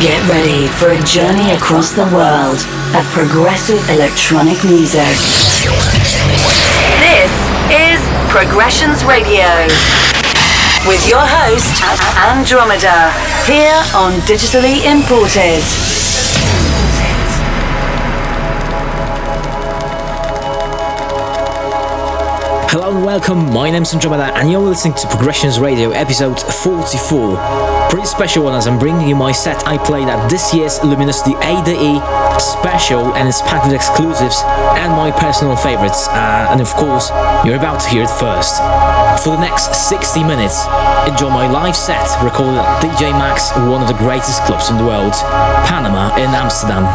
Get ready for a journey across the world of progressive electronic music. This is Progressions Radio with your host, Andromeda, here on Digitally Imported. Hello and welcome, my name's Andromeda and you're listening to Progressions Radio episode 44. Pretty special one as I'm bringing you my set I played at this year's Luminosity ADE special and it's packed with exclusives and my personal favorites. Uh, and of course, you're about to hear it first. For the next 60 minutes, enjoy my live set recorded at DJ Max, one of the greatest clubs in the world, Panama in Amsterdam.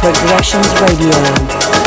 Progressions Radio.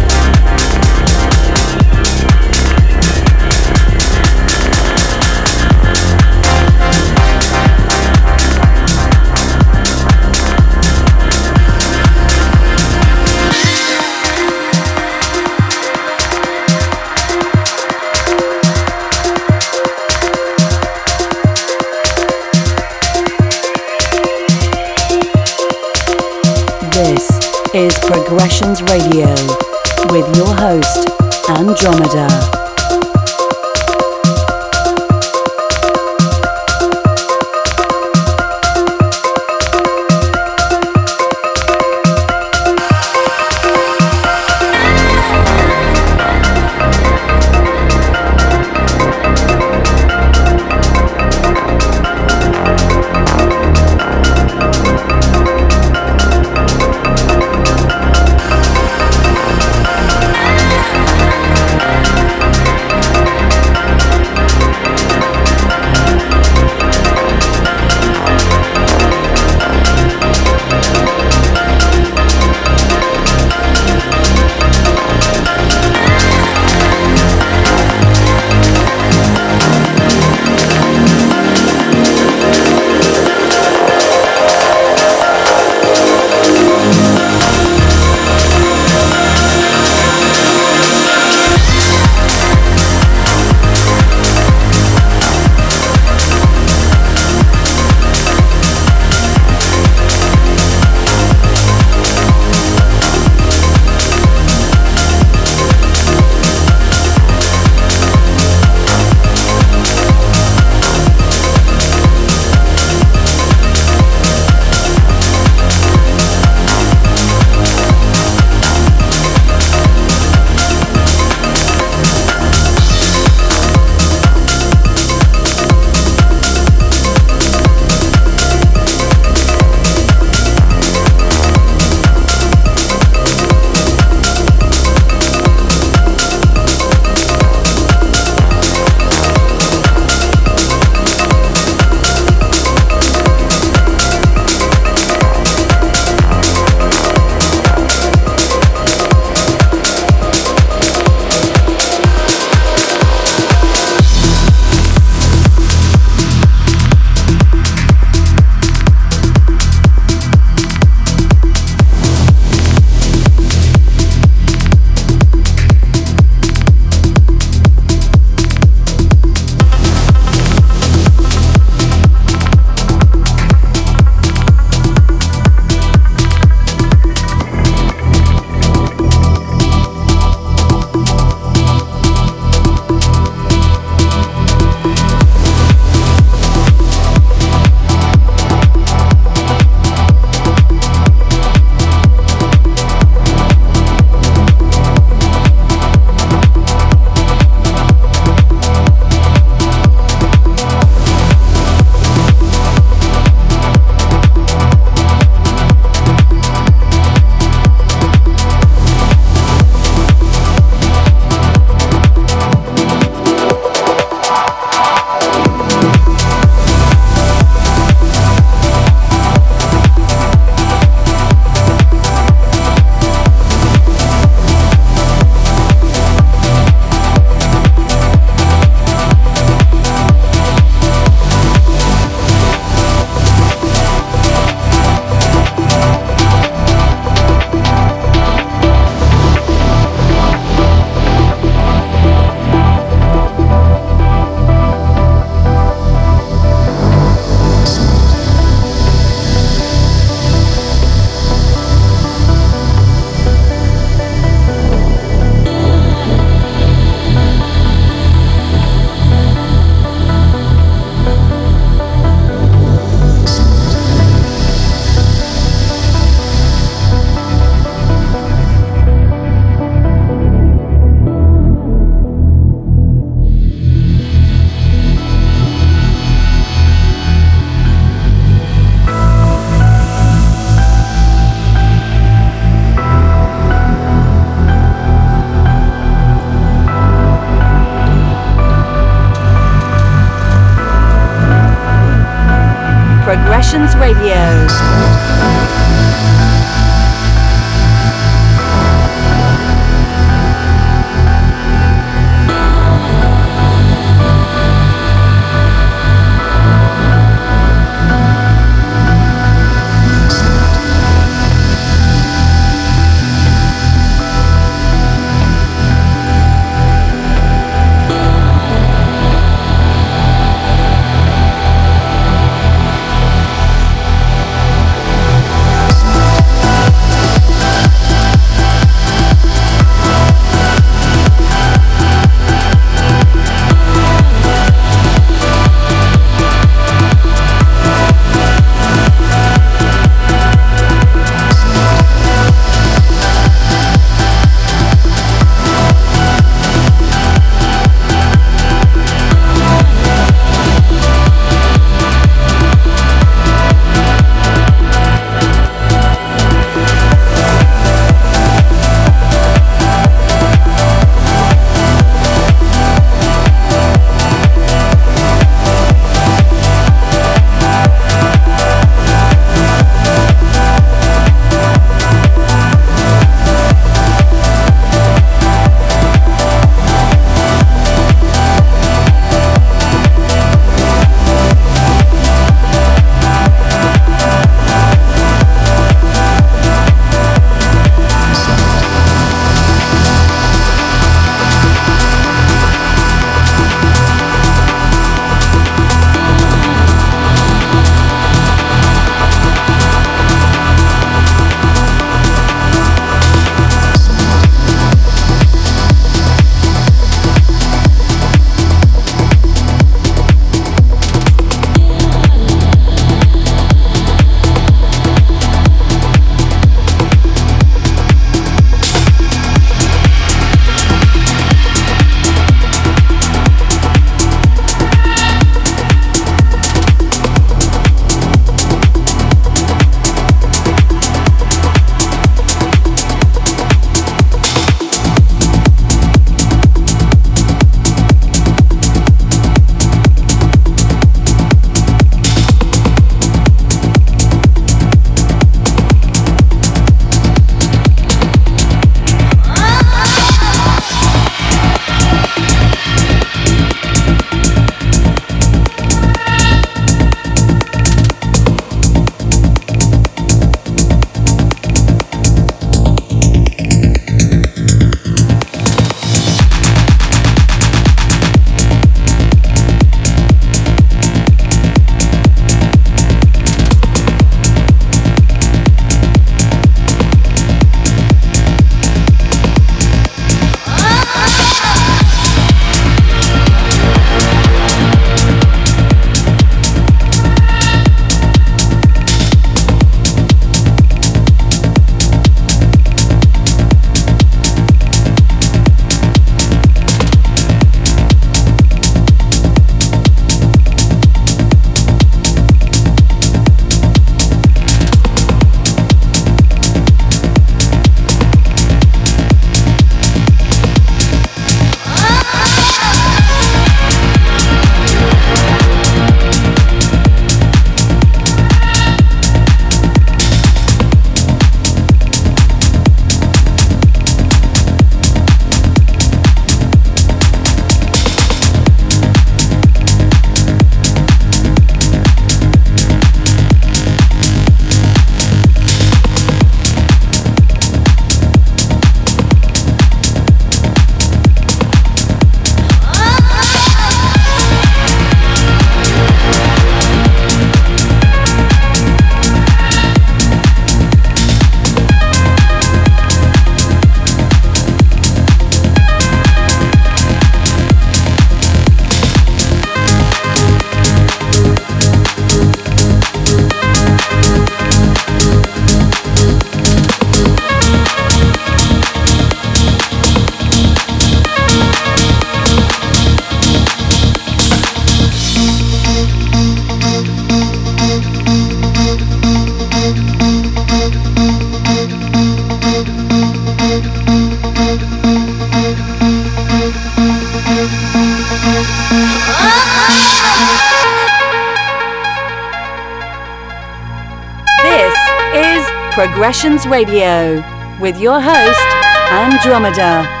Progressions Radio with your host, Andromeda.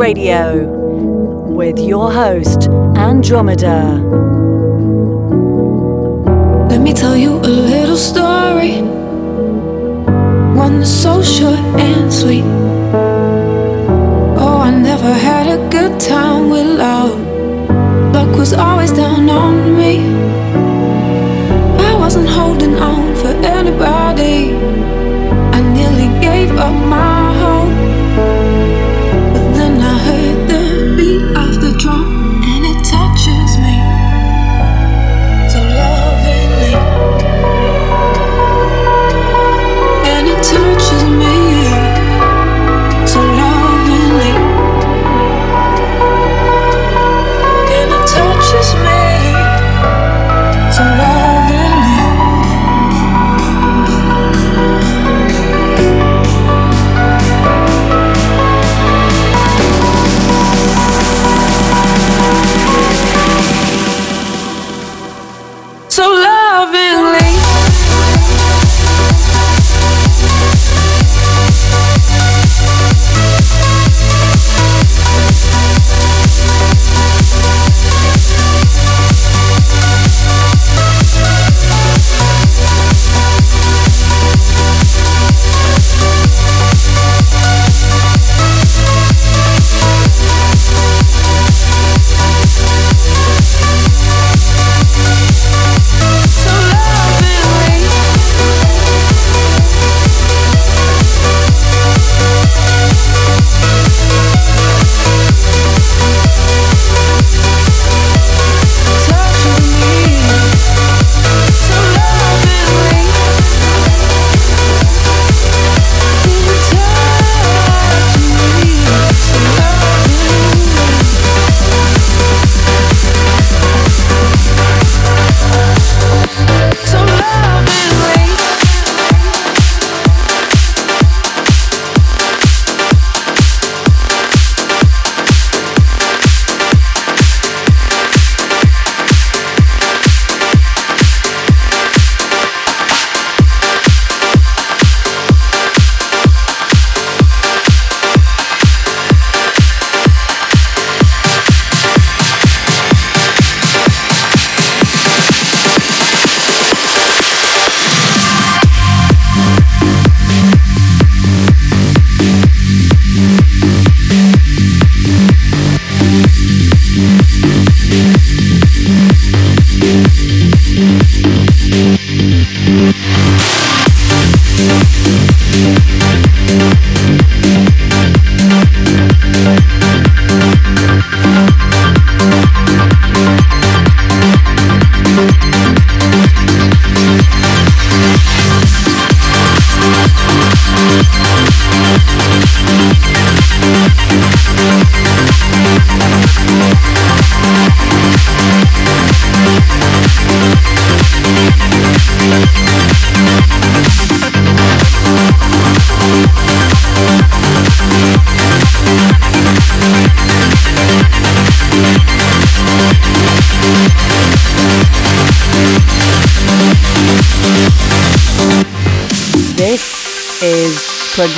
Radio with your host, Andromeda.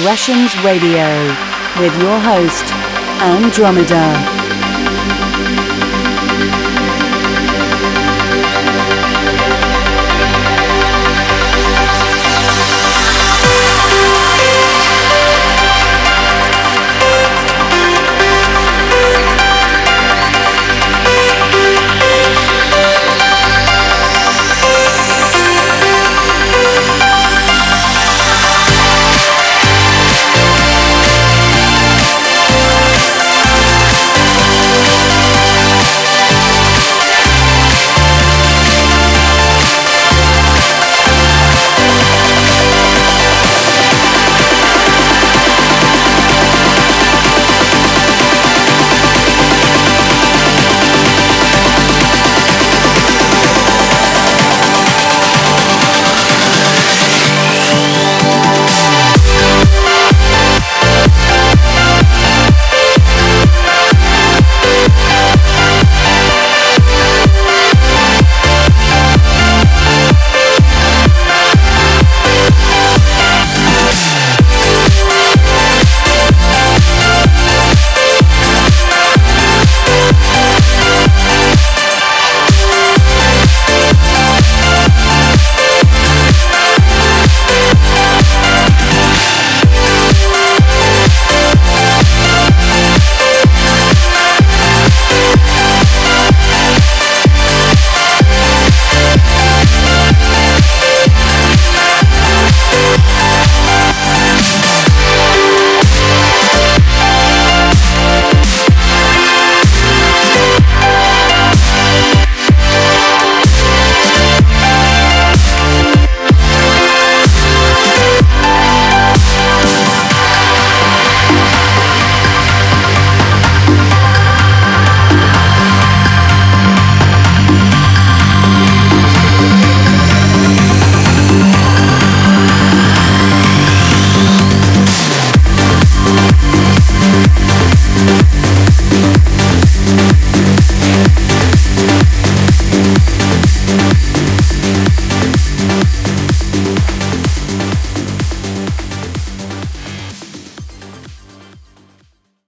Progressions Radio with your host, Andromeda.